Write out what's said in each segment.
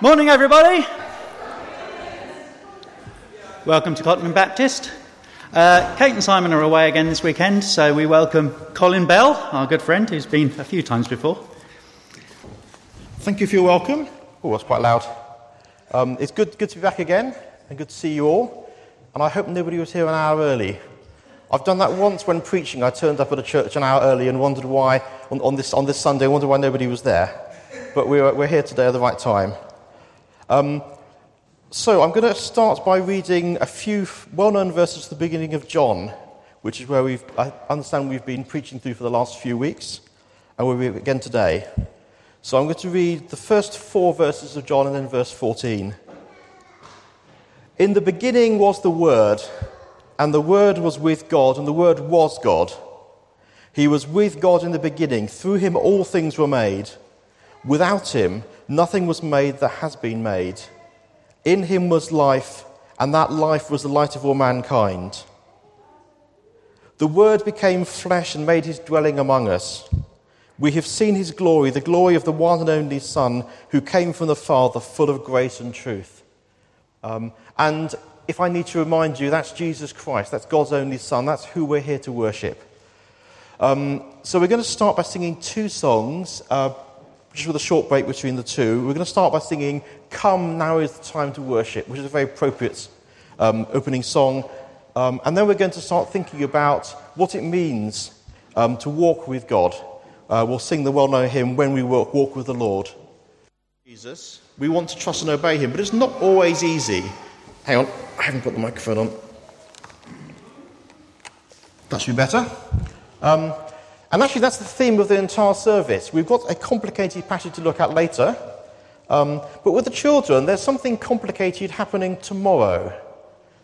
Morning, everybody. Welcome to Cotton Baptist. Uh, Kate and Simon are away again this weekend, so we welcome Colin Bell, our good friend, who's been a few times before. Thank you for your welcome. Oh, that's quite loud. Um, it's good, good to be back again, and good to see you all. And I hope nobody was here an hour early. I've done that once when preaching. I turned up at a church an hour early and wondered why, on, on this, on this Sunday, I wondered why nobody was there. But we're, we're here today at the right time. Um, so I'm going to start by reading a few well known verses at the beginning of John, which is where we've, I understand we've been preaching through for the last few weeks, and we'll read again today. So I'm going to read the first four verses of John and then verse 14. In the beginning was the Word and the Word was with God, and the Word was God. He was with God in the beginning. Through him all things were made. Without him, nothing was made that has been made. In him was life, and that life was the light of all mankind. The Word became flesh and made his dwelling among us. We have seen his glory, the glory of the one and only Son who came from the Father, full of grace and truth. Um, and if I need to remind you, that's Jesus Christ. That's God's only Son. That's who we're here to worship. Um, so we're going to start by singing two songs, uh, just with a short break between the two. We're going to start by singing Come, Now is the Time to Worship, which is a very appropriate um, opening song. Um, and then we're going to start thinking about what it means um, to walk with God. Uh, we'll sing the well known hymn, When We walk, walk with the Lord. Jesus, we want to trust and obey him, but it's not always easy. Hang on. I haven't put the microphone on. That should be better. And actually, that's the theme of the entire service. We've got a complicated passage to look at later. Um, but with the children, there's something complicated happening tomorrow.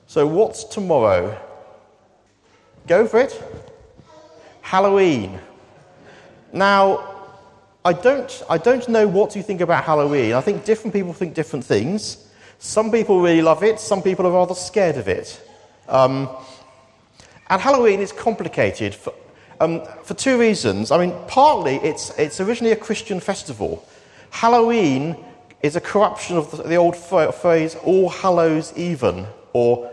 So, what's tomorrow? Go for it. Halloween. Now, I don't, I don't know what you think about Halloween. I think different people think different things. Some people really love it, some people are rather scared of it. Um, and Halloween is complicated for, um, for two reasons. I mean, partly it's, it's originally a Christian festival. Halloween is a corruption of the, the old phrase All Hallows Even, or,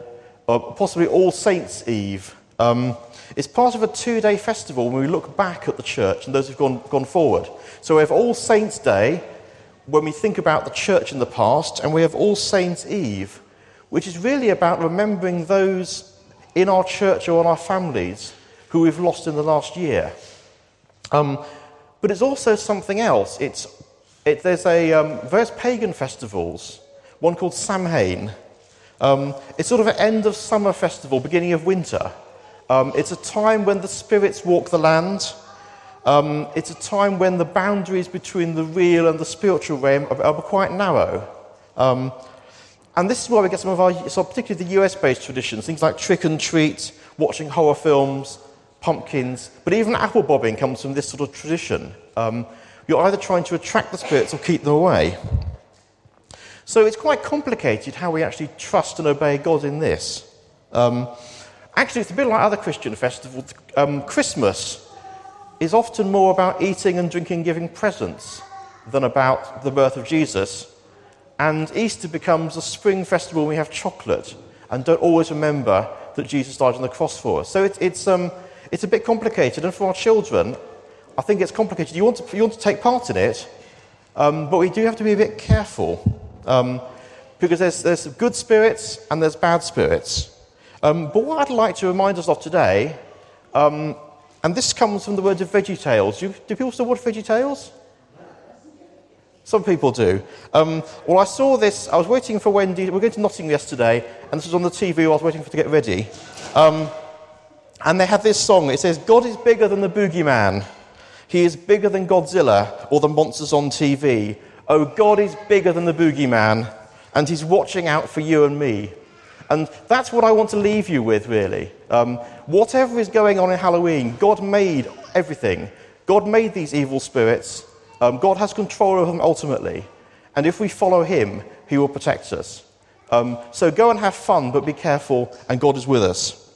or possibly All Saints Eve. Um, it's part of a two day festival when we look back at the church and those who've gone, gone forward. So we have All Saints' Day, when we think about the church in the past, and we have All Saints' Eve, which is really about remembering those in our church or in our families who we've lost in the last year. Um, but it's also something else. It's, it, there's a, um, various pagan festivals, one called Samhain. Um, it's sort of an end of summer festival, beginning of winter. Um, it's a time when the spirits walk the land. Um, it's a time when the boundaries between the real and the spiritual realm are, are quite narrow. Um, and this is where we get some of our, so particularly the US based traditions, things like trick and treat, watching horror films, pumpkins, but even apple bobbing comes from this sort of tradition. Um, you're either trying to attract the spirits or keep them away. So it's quite complicated how we actually trust and obey God in this. Um, actually, it's a bit like other Christian festivals. Um, Christmas is often more about eating and drinking, giving presents, than about the birth of Jesus. And Easter becomes a spring festival when we have chocolate and don't always remember that Jesus died on the cross for us. So it, it's, um, it's a bit complicated. And for our children, I think it's complicated. You want to, you want to take part in it, um, but we do have to be a bit careful um, because there's, there's good spirits and there's bad spirits. Um, but what I'd like to remind us of today um, and this comes from the word of VeggieTales. Do, do people still watch VeggieTales? Some people do. Um, well, I saw this. I was waiting for Wendy. We were going to Nottingham yesterday, and this was on the TV. While I was waiting for to get ready. Um, and they have this song. It says, God is bigger than the boogeyman. He is bigger than Godzilla or the monsters on TV. Oh, God is bigger than the boogeyman, and He's watching out for you and me. And that's what I want to leave you with, really. Um, whatever is going on in Halloween, God made everything. God made these evil spirits. Um, God has control over them ultimately. And if we follow Him, He will protect us. Um, so go and have fun, but be careful, and God is with us.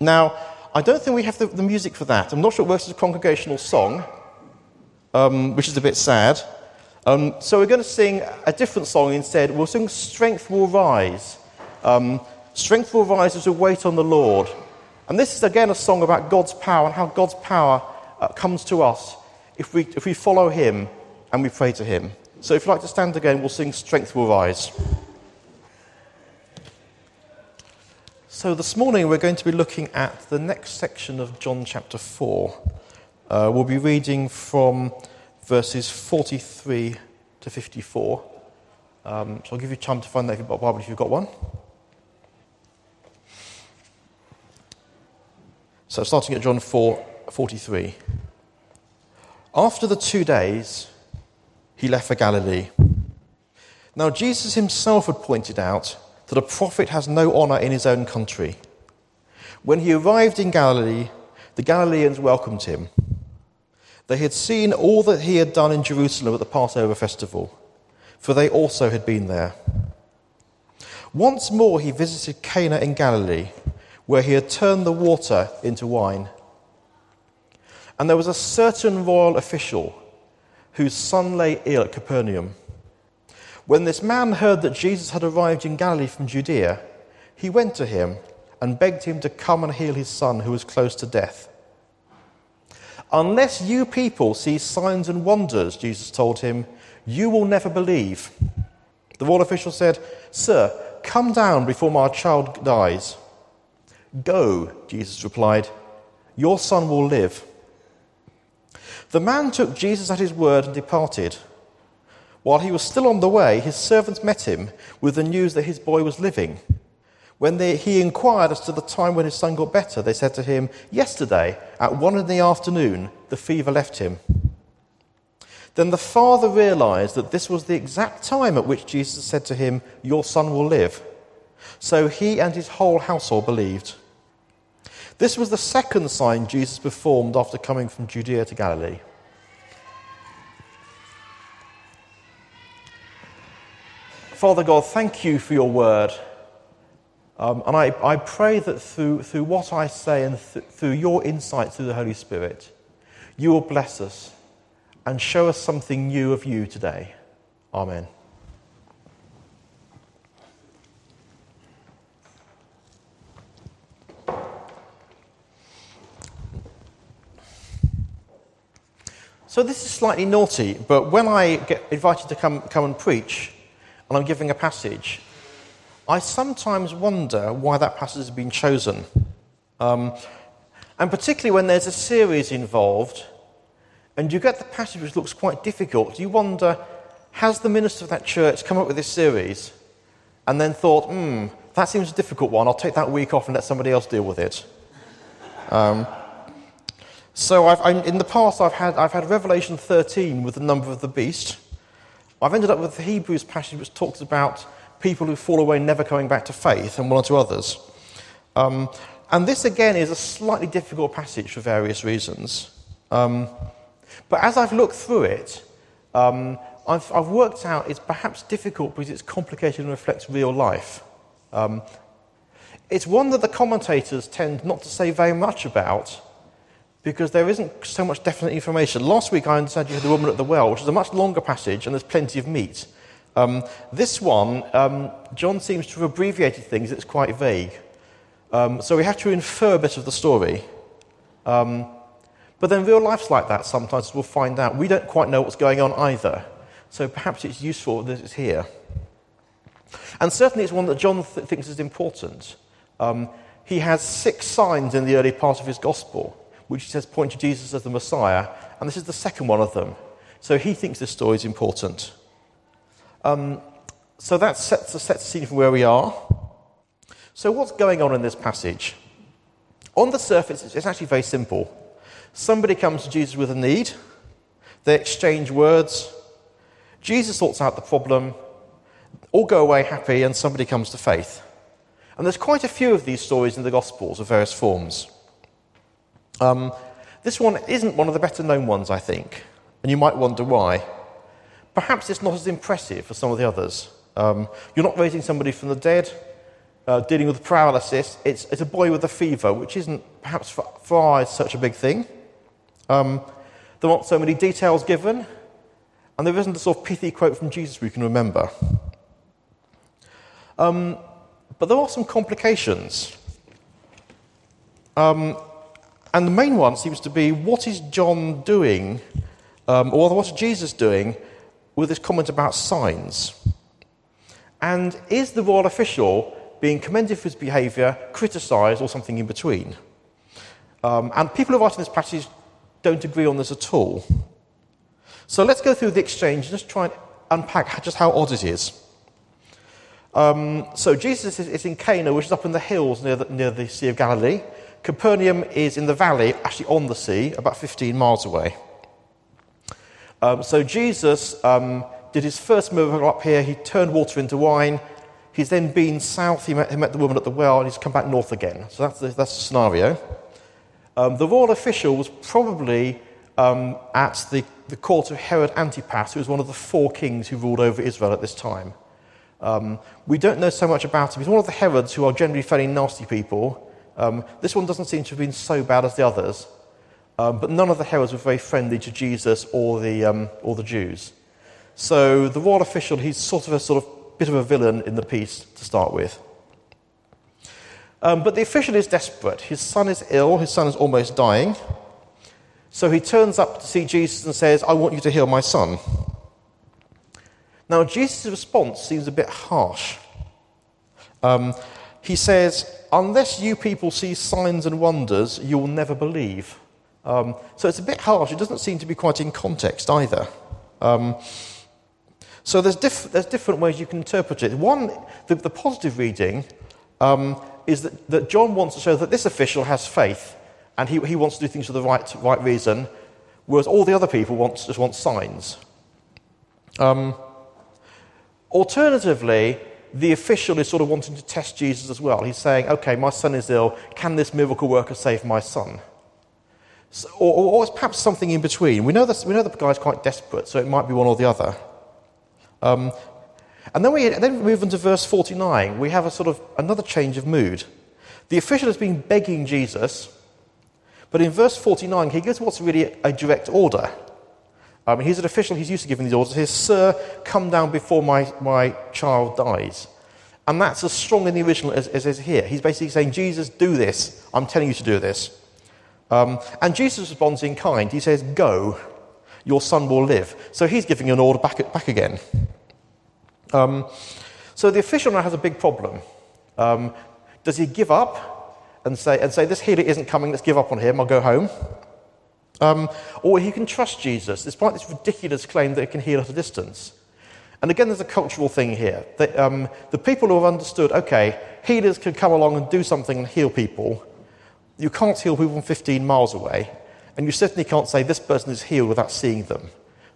Now, I don't think we have the, the music for that. I'm not sure it works as a congregational song, um, which is a bit sad. Um, so we're going to sing a different song instead. We'll sing Strength Will Rise. Um, Strength will rise as we wait on the Lord. And this is again a song about God's power and how God's power uh, comes to us if we, if we follow Him and we pray to Him. So if you'd like to stand again, we'll sing Strength Will Rise. So this morning we're going to be looking at the next section of John chapter 4. Uh, we'll be reading from verses 43 to 54. Um, so I'll give you time to find that if you've got a Bible if you've got one. So starting at John 4 43. After the two days, he left for Galilee. Now, Jesus himself had pointed out that a prophet has no honor in his own country. When he arrived in Galilee, the Galileans welcomed him. They had seen all that he had done in Jerusalem at the Passover festival, for they also had been there. Once more he visited Cana in Galilee, where he had turned the water into wine. And there was a certain royal official whose son lay ill at Capernaum. When this man heard that Jesus had arrived in Galilee from Judea, he went to him and begged him to come and heal his son who was close to death. Unless you people see signs and wonders, Jesus told him, you will never believe. The royal official said, Sir, come down before my child dies. Go, Jesus replied, your son will live. The man took Jesus at his word and departed. While he was still on the way, his servants met him with the news that his boy was living. When they, he inquired as to the time when his son got better, they said to him, Yesterday, at one in the afternoon, the fever left him. Then the father realized that this was the exact time at which Jesus said to him, Your son will live. So he and his whole household believed. This was the second sign Jesus performed after coming from Judea to Galilee. Father God, thank you for your word. Um, and I, I pray that through, through what I say and th- through your insight through the Holy Spirit, you will bless us and show us something new of you today. Amen. So this is slightly naughty, but when I get invited to come, come and preach and I'm giving a passage, I sometimes wonder why that passage has been chosen. Um, and particularly when there's a series involved and you get the passage which looks quite difficult, you wonder has the minister of that church come up with this series and then thought, hmm, that seems a difficult one, I'll take that week off and let somebody else deal with it? Um, so I've, in the past, I've had, I've had Revelation 13 with the number of the beast. I've ended up with the Hebrews passage which talks about people who fall away never coming back to faith, and one or two others. Um, and this, again, is a slightly difficult passage for various reasons. Um, but as I've looked through it, um, I've, I've, worked out it's perhaps difficult because it's complicated and reflects real life. Um, it's one that the commentators tend not to say very much about because there isn't so much definite information. Last week I understand you had the woman at the well, which is a much longer passage and there's plenty of meat. Um, this one, um, John seems to have abbreviated things, it's quite vague. Um, so we have to infer a bit of the story. Um, but then real life's like that sometimes, we'll find out. We don't quite know what's going on either. So perhaps it's useful that it's here. And certainly it's one that John th- thinks is important. Um, he has six signs in the early part of his gospel, which he says point to Jesus as the Messiah, and this is the second one of them. So he thinks this story is important. Um, so that sets, sets the scene from where we are. So, what's going on in this passage? On the surface, it's actually very simple. Somebody comes to Jesus with a need, they exchange words, Jesus sorts out the problem, all go away happy, and somebody comes to faith. And there's quite a few of these stories in the Gospels of various forms. Um, this one isn't one of the better known ones, I think, and you might wonder why. Perhaps it's not as impressive as some of the others. Um, you're not raising somebody from the dead, uh, dealing with paralysis. It's, it's, a boy with a fever, which isn't perhaps for, for our eyes such a big thing. Um, there aren't so many details given, and there isn't a sort of pithy quote from Jesus we can remember. Um, but there are some complications. Um, and the main one seems to be what is John doing, um, or what is Jesus doing with this comment about signs? And is the royal official being commended for his behaviour, criticised, or something in between? Um, and people who write in this passage don't agree on this at all. So let's go through the exchange and just try and unpack just how odd it is. Um, so Jesus is, is, in Cana, which is up in the hills near the, near the Sea of Galilee. Capernaum is in the valley, actually on the sea, about 15 miles away. Um, so Jesus um, did his first miracle up here. He turned water into wine. He's then been south. He met, he met the woman at the well, and he's come back north again. So that's the, that's the scenario. Um, the royal official was probably um, at the, the court of Herod Antipas, who was one of the four kings who ruled over Israel at this time. Um, we don't know so much about him. He's one of the Herods, who are generally fairly nasty people. Um, this one doesn't seem to have been so bad as the others. Um, but none of the Herods were very friendly to Jesus or the, um, or the Jews. So the royal official, he's sort of a sort of bit of a villain in the piece to start with. Um, but the official is desperate. His son is ill, his son is almost dying. So he turns up to see Jesus and says, I want you to heal my son. Now, Jesus' response seems a bit harsh. Um, he says, Unless you people see signs and wonders, you will never believe. Um, so it's a bit harsh. It doesn't seem to be quite in context either. Um, so there's, diff- there's, different ways you can interpret it. One, the, the positive reading um, is that, that, John wants to show that this official has faith and he, he wants to do things for the right, right reason, whereas all the other people want, just want signs. Um, alternatively, the official is sort of wanting to test Jesus as well. He's saying, okay, my son is ill. Can this miracle worker save my son? So, or, or, perhaps something in between. We know, this, we know the guy's quite desperate, so it might be one or the other. Um, and then we then move into verse 49. We have a sort of another change of mood. The official has been begging Jesus, but in verse 49, he gives what's really a direct order. Um, he's an official, he's used to giving these orders. He says, Sir, come down before my, my child dies. And that's as strong in the original as, as is here. He's basically saying, Jesus, do this. I'm telling you to do this. Um, and Jesus responds in kind. He says, Go, your son will live. So he's giving an order back, back again. Um, so the official now has a big problem. Um, does he give up and say, and say, this healer isn't coming, let's give up on him, I'll go home? Um, or he can trust Jesus, despite this ridiculous claim that he can heal at a distance. And again, there's a cultural thing here. That, um, the people who have understood, okay, healers can come along and do something and heal people. You can't heal people from 15 miles away. And you certainly can't say this person is healed without seeing them.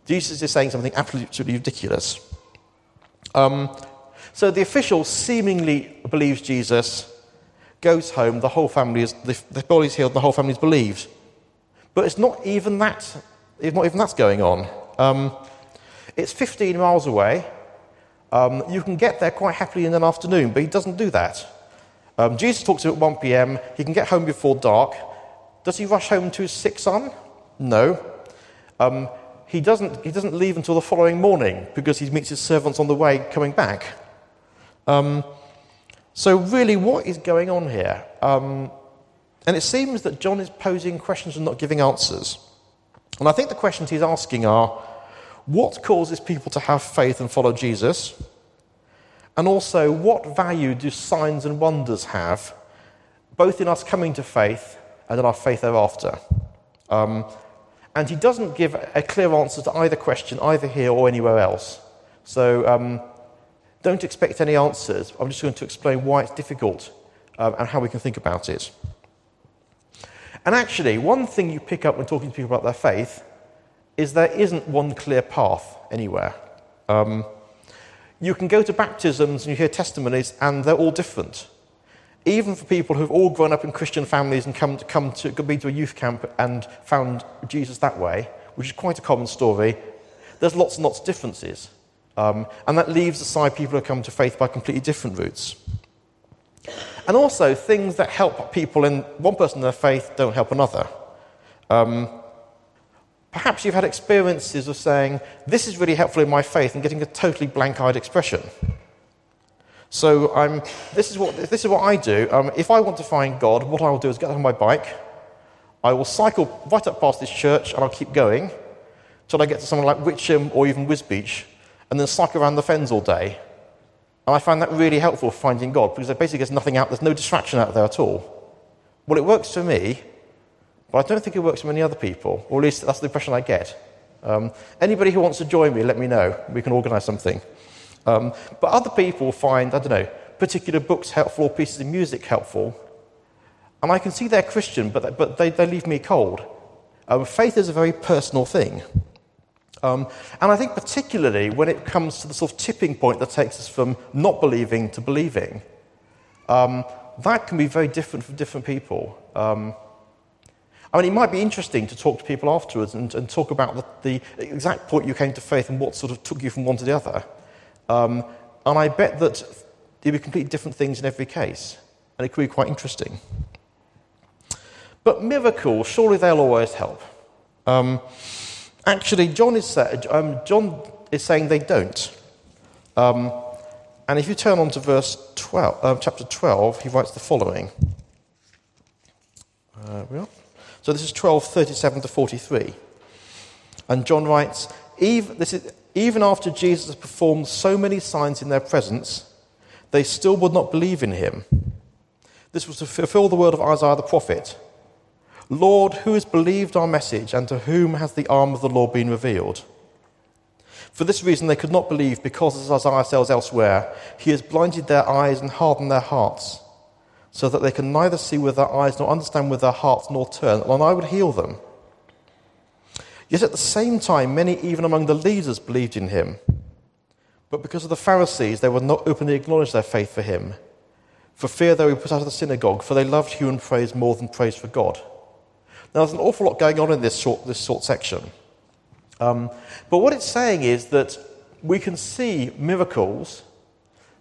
Jesus is saying something absolutely ridiculous. Um, so the official seemingly believes Jesus, goes home, the whole family is, the, the body's healed, the whole family's believed. But it's not even that, not even that's going on. Um, it's 15 miles away. Um, you can get there quite happily in an afternoon, but he doesn't do that. Um, Jesus talks to him at 1 p.m. He can get home before dark. Does he rush home to his sick son? No. Um, he doesn't, he doesn't leave until the following morning because he meets his servants on the way coming back. Um, so, really, what is going on here? And it seems that John is posing questions and not giving answers. And I think the questions he's asking are what causes people to have faith and follow Jesus? And also, what value do signs and wonders have, both in us coming to faith and in our faith thereafter? Um, and he doesn't give a clear answer to either question, either here or anywhere else. So um, don't expect any answers. I'm just going to explain why it's difficult um, and how we can think about it. And actually, one thing you pick up when talking to people about their faith is there isn't one clear path anywhere. Um, you can go to baptisms and you hear testimonies, and they're all different even for people who've all grown up in Christian families and come to, come to been to a youth camp and found Jesus that way, which is quite a common story, there's lots and lots of differences. Um, and that leaves aside people who come to faith by completely different routes. And also, things that help people in one person in their faith don't help another. Um, Perhaps you've had experiences of saying, This is really helpful in my faith, and getting a totally blank eyed expression. So this, is what, this is what I do. Um, if I want to find God, what I will do is get on my bike, I will cycle right up past this church, and I'll keep going till I get to somewhere like Witcham or even Wisbech, and then cycle around the fens all day. And I find that really helpful finding God because there basically there's nothing out, there's no distraction out there at all. Well, it works for me, but I don't think it works for many other people, or at least that's the impression I get. Um, anybody who wants to join me, let me know. We can organise something. Um, but other people find, I don't know, particular books helpful or pieces of music helpful. And I can see they're Christian, but, but they, they leave me cold. Um, faith is a very personal thing. Um, and I think, particularly when it comes to the sort of tipping point that takes us from not believing to believing, um, that can be very different for different people. Um, I mean, it might be interesting to talk to people afterwards and, and talk about the, the, exact point you came to faith and what sort of took you from one to the other. Um, and I bet that there'd be completely different things in every case, and it could be quite interesting. But miracles, surely they'll always help. Um, Actually, John is, um, John is saying they don't. Um, and if you turn on to verse 12, uh, chapter 12, he writes the following. Uh, so this is 12, 37 to 43. And John writes, even, this is, even after Jesus performed so many signs in their presence, they still would not believe in him. This was to fulfill the word of Isaiah the prophet. Lord, who has believed our message, and to whom has the arm of the Lord been revealed? For this reason they could not believe, because, as Isaiah says elsewhere, He has blinded their eyes and hardened their hearts, so that they can neither see with their eyes nor understand with their hearts nor turn, and I would heal them. Yet at the same time, many, even among the leaders, believed in him. But because of the Pharisees, they would not openly acknowledge their faith for him, for fear they would be put out of the synagogue, for they loved human praise more than praise for God. Now, there's an awful lot going on in this short, this short section. Um, but what it's saying is that we can see miracles,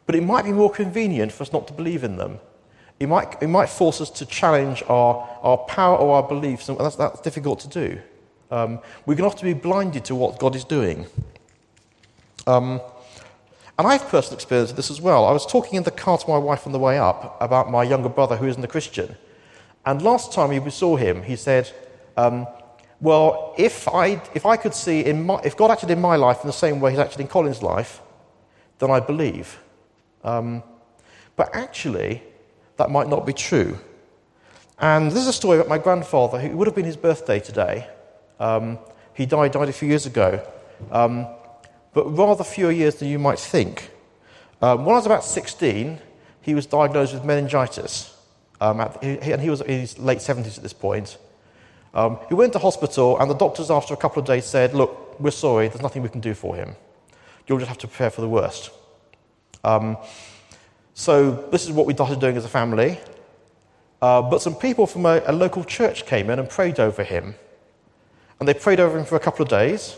but it might be more convenient for us not to believe in them. It might, it might force us to challenge our, our power or our beliefs, and that's, that's difficult to do. Um, we can often be blinded to what God is doing. Um, and I've personal experience of this as well. I was talking in the car to my wife on the way up about my younger brother who isn't a Christian. And last time we saw him, he said, um, Well, if I, if I could see, in my, if God acted in my life in the same way he's acted in Colin's life, then I believe. Um, but actually, that might not be true. And this is a story about my grandfather, who would have been his birthday today. Um, he died, died a few years ago, um, but rather fewer years than you might think. Um, when I was about 16, he was diagnosed with meningitis. Um, and he was in his late 70s at this point. Um, he went to hospital, and the doctors, after a couple of days, said, Look, we're sorry, there's nothing we can do for him. You'll just have to prepare for the worst. Um, so, this is what we started doing as a family. Uh, but some people from a, a local church came in and prayed over him. And they prayed over him for a couple of days,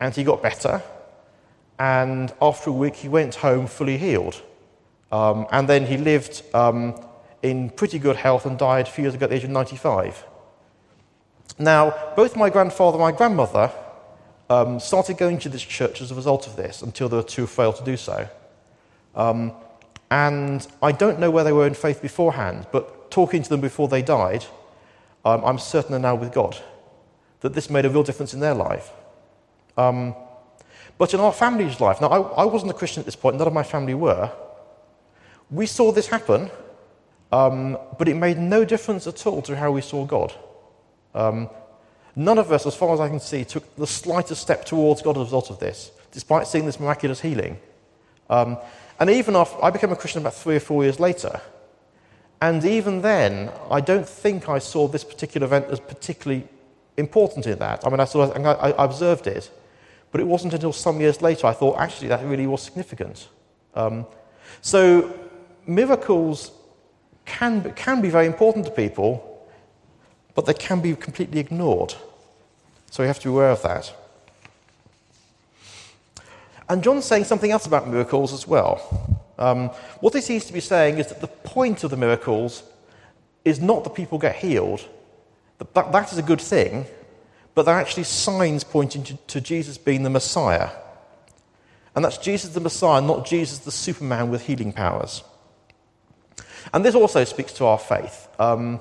and he got better. And after a week, he went home fully healed. Um, and then he lived um, in pretty good health and died a few years ago at the age of 95. Now, both my grandfather and my grandmother um, started going to this church as a result of this until were too frail to do so. Um, and I don't know where they were in faith beforehand, but talking to them before they died, um, I'm certain they're now with God, that this made a real difference in their life. Um, but in our family's life, now I, I wasn't a Christian at this point, none of my family were. We saw this happen um, but it made no difference at all to how we saw God. Um, none of us, as far as I can see, took the slightest step towards God as a result of this, despite seeing this miraculous healing. Um, and even after I became a Christian about three or four years later, and even then, I don't think I saw this particular event as particularly important in that. I mean, I, saw, I, I observed it, but it wasn't until some years later I thought actually that really was significant. Um, so, miracles can, can be very important to people, but they can be completely ignored. So we have to be aware of that. And John's saying something else about miracles as well. Um, what he seems to be saying is that the point of the miracles is not that people get healed, that, that, that is a good thing, but they're actually signs pointing to, to Jesus being the Messiah. And that's Jesus the Messiah, not Jesus the Superman with healing powers. And this also speaks to our faith. Um,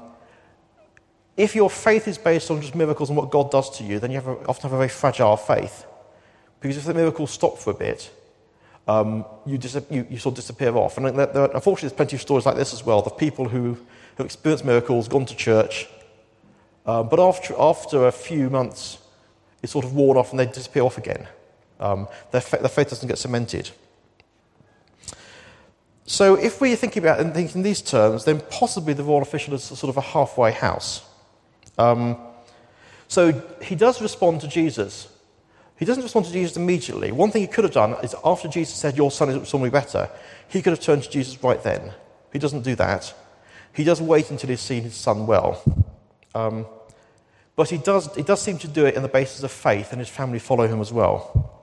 if your faith is based on just miracles and what God does to you, then you have a, often have a very fragile faith. Because if the miracles stop for a bit, um, you, dis- you, you, sort of disappear off. And there, there, unfortunately, there's plenty of stories like this as well. The people who have experienced miracles, gone to church, uh, but after, after a few months, it's sort of worn off and they disappear off again. Um, their, fa- their faith doesn't get cemented. So, if we're thinking about and thinking these terms, then possibly the royal official is sort of a halfway house. Um, so, he does respond to Jesus. He doesn't respond to Jesus immediately. One thing he could have done is after Jesus said, Your son is somebody better, he could have turned to Jesus right then. He doesn't do that. He does wait until he's seen his son well. Um, but he does, he does seem to do it on the basis of faith, and his family follow him as well.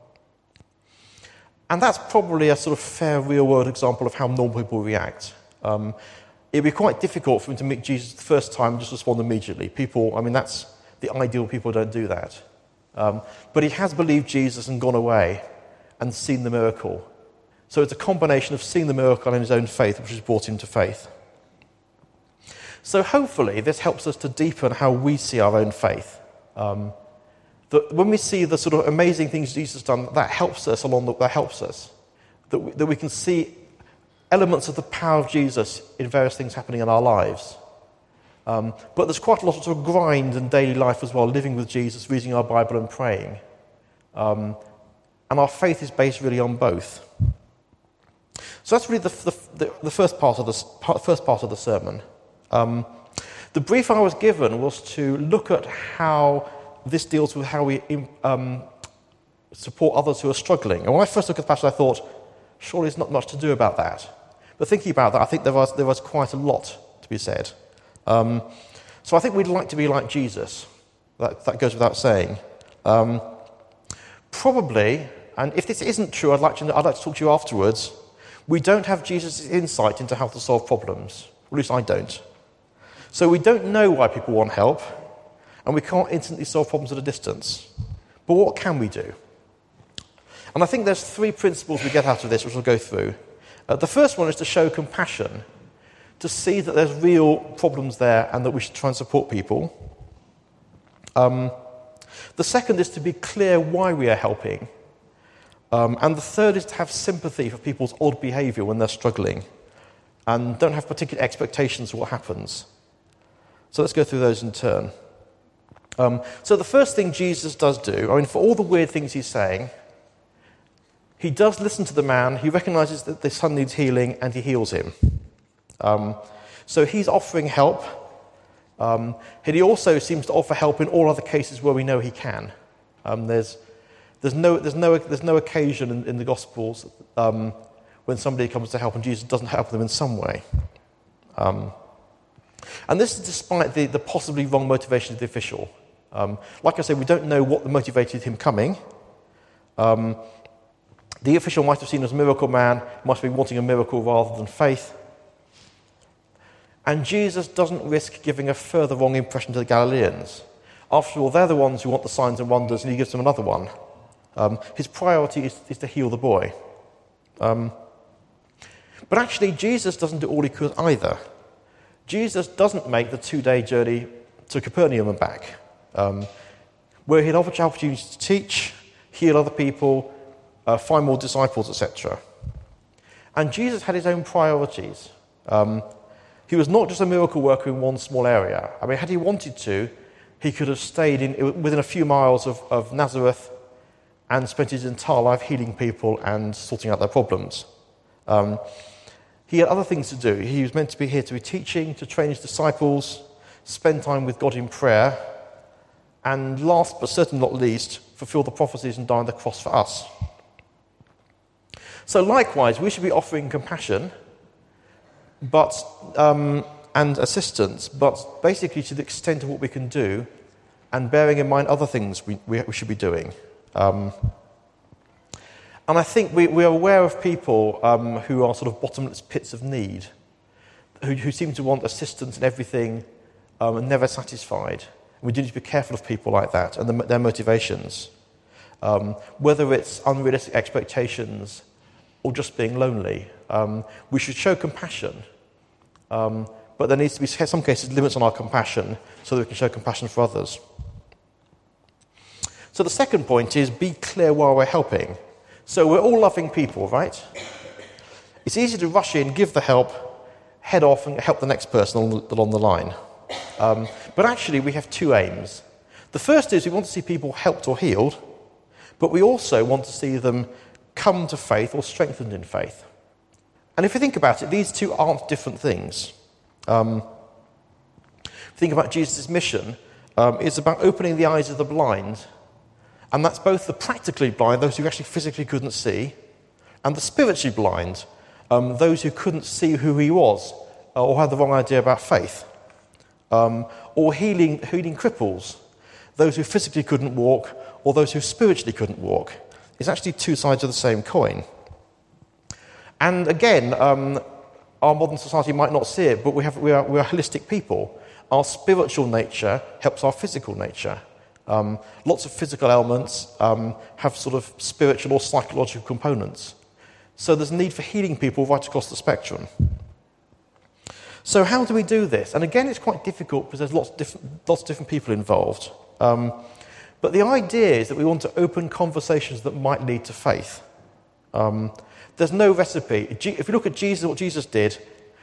And that's probably a sort of fair real world example of how normal people react. Um, it'd be quite difficult for him to meet Jesus the first time and just respond immediately. People, I mean, that's the ideal people don't do that. Um, but he has believed Jesus and gone away and seen the miracle. So it's a combination of seeing the miracle and his own faith which has brought him to faith. So hopefully, this helps us to deepen how we see our own faith. Um, that when we see the sort of amazing things Jesus has done, that helps us along the, that helps us. That we, that we can see elements of the power of Jesus in various things happening in our lives. Um, but there's quite a lot of sort of grind in daily life as well, living with Jesus, reading our Bible and praying. Um, and our faith is based really on both. So that's really the, the, the first, part of the, first part of the sermon. Um, the brief I was given was to look at how this deals with how we um, support others who are struggling. And when I first looked at the passage, I thought, surely there's not much to do about that. But thinking about that, I think there was, there was quite a lot to be said. Um, so I think we'd like to be like Jesus. That, that goes without saying. Um, probably, and if this isn't true, I'd like, to, I'd like to talk to you afterwards. We don't have Jesus' insight into how to solve problems. At least I don't. So we don't know why people want help, and we can't instantly solve problems at a distance. But what can we do? And I think there's three principles we get out of this, which we'll go through. Uh, the first one is to show compassion, to see that there's real problems there and that we should try and support people. Um, the second is to be clear why we are helping. Um, and the third is to have sympathy for people's odd behavior when they're struggling and don't have particular expectations of what happens. So let's go through those in turn. Um, so the first thing Jesus does do, I mean, for all the weird things he's saying, he does listen to the man, he recognizes that the son needs healing, and he heals him. Um, so he's offering help. Um, and he also seems to offer help in all other cases where we know he can. Um, there's, there's, no, there's, no, there's no occasion in, in the Gospels um, when somebody comes to help and Jesus doesn't help them in some way. Um, and this is despite the, the possibly wrong motivation of the official. Um, like I say, we don't know what motivated him coming. Um, the official might have seen as a miracle man, must be wanting a miracle rather than faith. And Jesus doesn't risk giving a further wrong impression to the Galileans. After all, they're the ones who want the signs and wonders, and he gives them another one. Um, his priority is, is, to heal the boy. Um, but actually, Jesus doesn't do all he could either. Jesus doesn't make the two day journey to Capernaum and back, um, where he'd offer opportunities to teach, heal other people, uh, find more disciples, etc. And Jesus had his own priorities. Um, he was not just a miracle worker in one small area. I mean, had he wanted to, he could have stayed in, within a few miles of, of Nazareth and spent his entire life healing people and sorting out their problems. Um, he had other things to do. He was meant to be here to be teaching, to train his disciples, spend time with God in prayer, and last but certainly not least, fulfill the prophecies and die on the cross for us. So, likewise, we should be offering compassion but, um, and assistance, but basically to the extent of what we can do, and bearing in mind other things we, we, should be doing. Um, and I think we, we are aware of people um, who are sort of bottomless pits of need, who, who seem to want assistance in everything um, and never satisfied. We do need to be careful of people like that and the, their motivations. Um, whether it's unrealistic expectations or just being lonely, um, we should show compassion. Um, but there needs to be, in some cases, limits on our compassion so that we can show compassion for others. So the second point is be clear while we're helping. So we're all loving people, right? It's easy to rush in, give the help, head off, and help the next person along the line. Um, but actually, we have two aims. The first is we want to see people helped or healed, but we also want to see them come to faith or strengthened in faith. And if you think about it, these two aren't different things. Um, think about Jesus' mission, um, it's about opening the eyes of the blind and that's both the practically blind, those who actually physically couldn't see, and the spiritually blind, um, those who couldn't see who he was uh, or had the wrong idea about faith. Um, or healing, healing cripples, those who physically couldn't walk or those who spiritually couldn't walk. It's actually two sides of the same coin. And again, um, our modern society might not see it, but we, have, we, are, we are holistic people. Our spiritual nature helps our physical nature. Um, lots of physical ailments um, have sort of spiritual or psychological components. So there's a need for healing people right across the spectrum. So, how do we do this? And again, it's quite difficult because there's lots of different, lots of different people involved. Um, but the idea is that we want to open conversations that might lead to faith. Um, there's no recipe. If you look at Jesus, what Jesus did,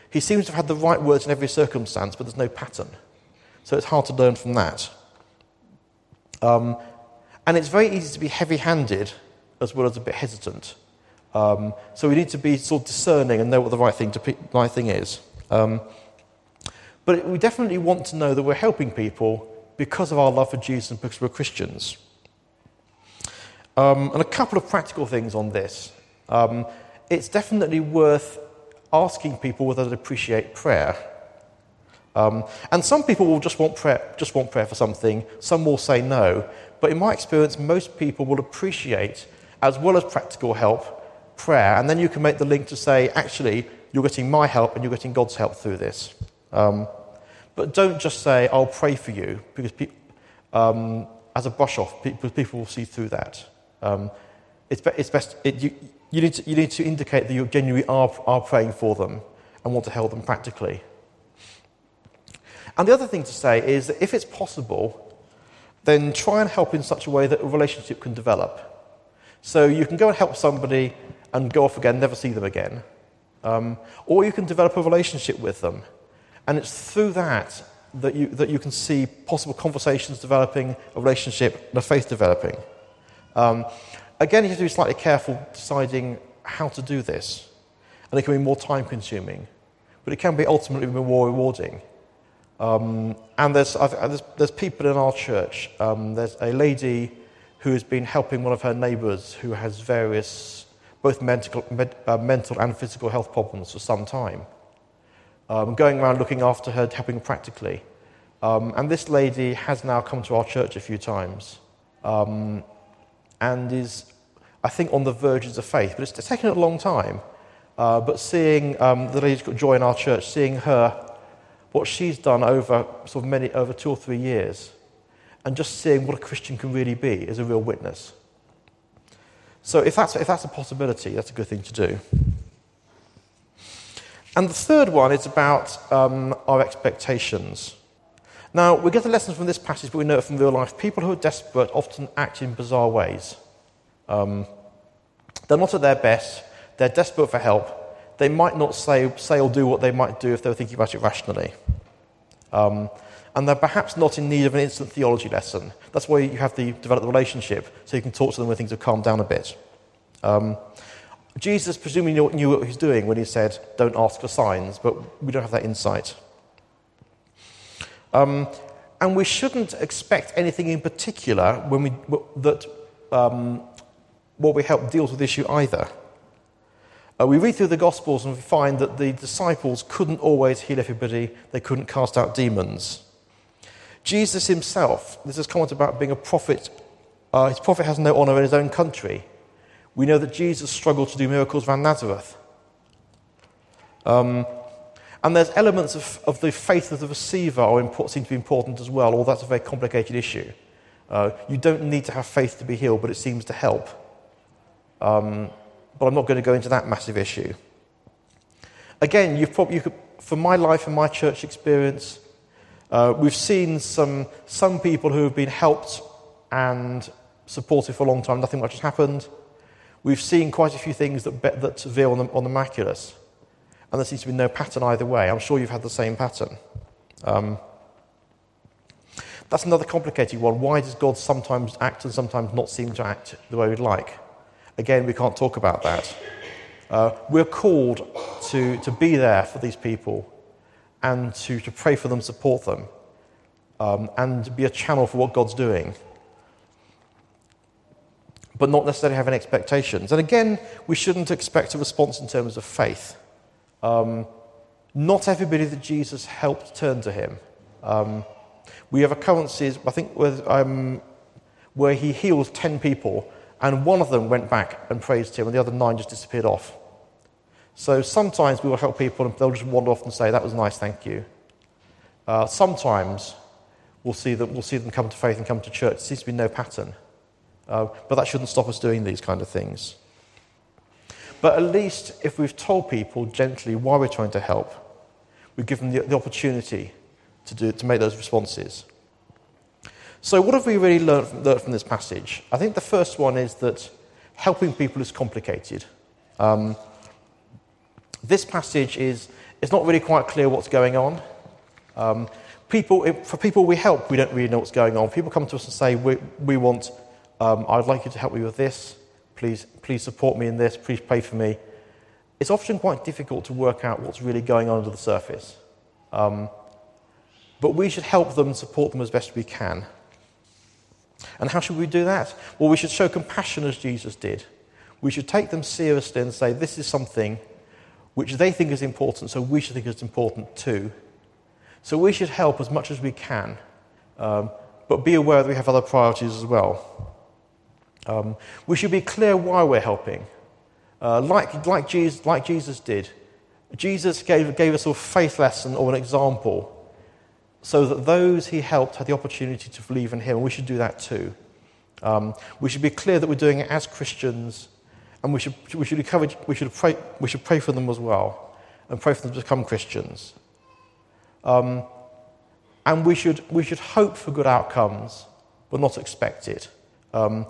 he seems to have had the right words in every circumstance, but there's no pattern. So it's hard to learn from that. Um, and it's very easy to be heavy handed as well as a bit hesitant. Um, so we need to be sort of discerning and know what the right thing, to right thing is. Um, but we definitely want to know that we're helping people because of our love for Jesus and because we're Christians. Um, and a couple of practical things on this. Um, it's definitely worth asking people whether they appreciate prayer. Um, and some people will just want, prayer, just want prayer for something, some will say no. But in my experience, most people will appreciate, as well as practical help, prayer. And then you can make the link to say, actually, you're getting my help and you're getting God's help through this. Um, but don't just say, I'll pray for you, because pe- um, as a brush off, people, people will see through that. Um, it's, be- it's, best, it, you, you, need to, you need to indicate that you genuinely are, are praying for them and want to help them practically. And the other thing to say is that if it's possible, then try and help in such a way that a relationship can develop. So you can go and help somebody and go off again, never see them again. Um, or you can develop a relationship with them. And it's through that that you, that you can see possible conversations developing, a relationship, and a faith developing. Um, again, you have to be slightly careful deciding how to do this. And it can be more time consuming, but it can be ultimately more rewarding. Um, and there's, there's, there's, people in our church. Um, there's a lady who has been helping one of her neighbours who has various, both mental, med, uh, mental and physical health problems for some time. Um, going around looking after her, helping practically. Um, and this lady has now come to our church a few times um, and is, I think, on the verges of faith. But it's taken a long time. Uh, but seeing um, the lady join our church, seeing her what she's done over sort of many over two or three years, and just seeing what a Christian can really be is a real witness. So if that's, if that's a possibility, that's a good thing to do. And the third one is about um, our expectations. Now, we get the lessons from this passage, but we know it from real life. People who are desperate often act in bizarre ways. Um, they're not at their best, they're desperate for help, they might not say, say or do what they might do if they were thinking about it rationally. Um, and they're perhaps not in need of an instant theology lesson. That's why you have to develop the relationship, so you can talk to them when things have calmed down a bit. Um, Jesus presumably knew, knew what he was doing when he said, Don't ask for signs, but we don't have that insight. Um, and we shouldn't expect anything in particular when we, that um, what we help deals with the issue either. Uh, we read through the Gospels and we find that the disciples couldn't always heal everybody, they couldn't cast out demons. Jesus himself, this is comment about being a prophet, uh, his prophet has no honour in his own country. We know that Jesus struggled to do miracles around Nazareth. Um, And there's elements of, of the faith of the receiver are import, seem to be important as well, or that's a very complicated issue. Uh, you don't need to have faith to be healed, but it seems to help. Um, but I'm not going to go into that massive issue. Again, you've probably, you could, my life and my church experience, uh, we've seen some, some people who have been helped and supported for a long time, nothing much has happened. We've seen quite a few things that, that veer on the, on the miraculous. And there seems to be no pattern either way. I'm sure you've had the same pattern. Um, that's another complicated one. Why does God sometimes act and sometimes not seem to act the way we'd like? Again, we can't talk about that. Uh, we're called to, to be there for these people and to, to pray for them, support them, um, and be a channel for what God's doing. But not necessarily having expectations. And again, we shouldn't expect a response in terms of faith. Um, not everybody that Jesus helped turned to him. Um, we have occurrences, I think, um, where he healed 10 people, and one of them went back and praised him, and the other nine just disappeared off. So sometimes we will help people and they'll just wander off and say, That was nice, thank you. Uh, sometimes we'll see, them, we'll see them come to faith and come to church. There seems to be no pattern. Uh, but that shouldn't stop us doing these kind of things. But at least if we've told people gently why we're trying to help, we've given them the, the opportunity to, do, to make those responses. So, what have we really learned from, learned from this passage? I think the first one is that helping people is complicated. Um, this passage is it's not really quite clear what's going on. Um, people, for people we help, we don't really know what's going on. People come to us and say, We, we want, um, I'd like you to help me with this. Please, please support me in this. Please pray for me. It's often quite difficult to work out what's really going on under the surface. Um, but we should help them and support them as best we can. And how should we do that? Well, we should show compassion as Jesus did. We should take them seriously and say, This is something which they think is important, so we should think it's important too. So we should help as much as we can, um, but be aware that we have other priorities as well. Um, we should be clear why we're helping, uh, like, like, Jesus, like Jesus did. Jesus gave, gave us a faith lesson or an example so that those he helped had the opportunity to believe in him, and we should do that too. Um, we should be clear that we're doing it as Christians, and we should, we should encourage, we should pray, we should pray for them as well, and pray for them to become Christians. Um, and we should, we should hope for good outcomes, but not expect it. Um,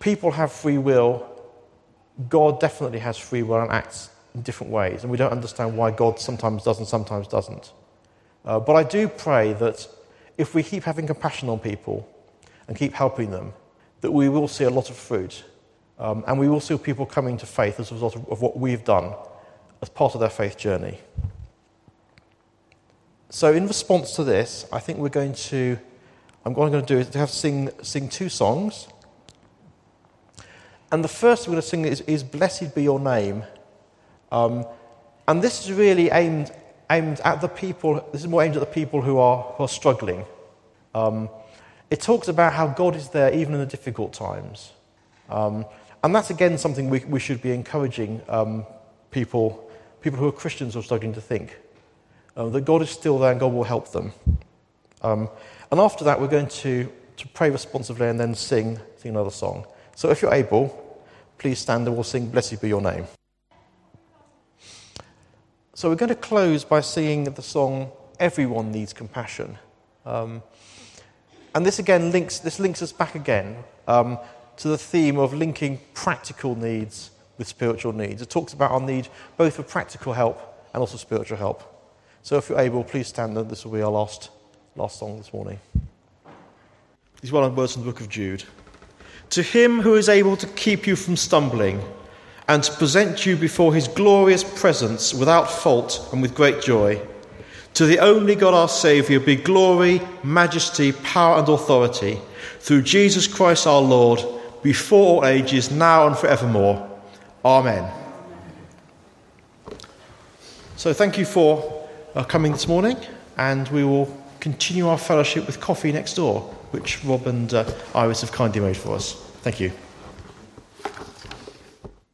people have free will. God definitely has free will and acts in different ways, and we don't understand why God sometimes does and sometimes doesn't. Uh, but I do pray that if we keep having compassion on people and keep helping them, that we will see a lot of fruit. Um, and we will see people coming to faith as a result of, of what we've done as part of their faith journey. So, in response to this, I think we're going to, I'm going to do is to have sing, sing two songs. And the first we're going to sing is, is Blessed Be Your Name. Um, and this is really aimed, aimed at the people, this is more aimed at the people who are, who are struggling. Um, it talks about how God is there even in the difficult times. Um, and that's again something we, we should be encouraging um, people, people who are Christians who are struggling to think. Uh, that God is still there and God will help them. Um, and after that, we're going to, to pray responsively and then sing, sing another song. So if you're able, please stand and we'll sing Blessed Be Your Name. So we're going to close by singing the song Everyone Needs Compassion. Um, and this again links, this links us back again um, to the theme of linking practical needs with spiritual needs. It talks about our need both for practical help and also spiritual help. So if you're able, please stand and this will be our last, last song this morning. These well known words from the book of Jude. To him who is able to keep you from stumbling and to present you before his glorious presence without fault and with great joy. To the only God our Saviour be glory, majesty, power, and authority through Jesus Christ our Lord, before all ages, now and forevermore. Amen. So, thank you for uh, coming this morning, and we will continue our fellowship with coffee next door, which Rob and uh, Iris have kindly made for us. Thank you.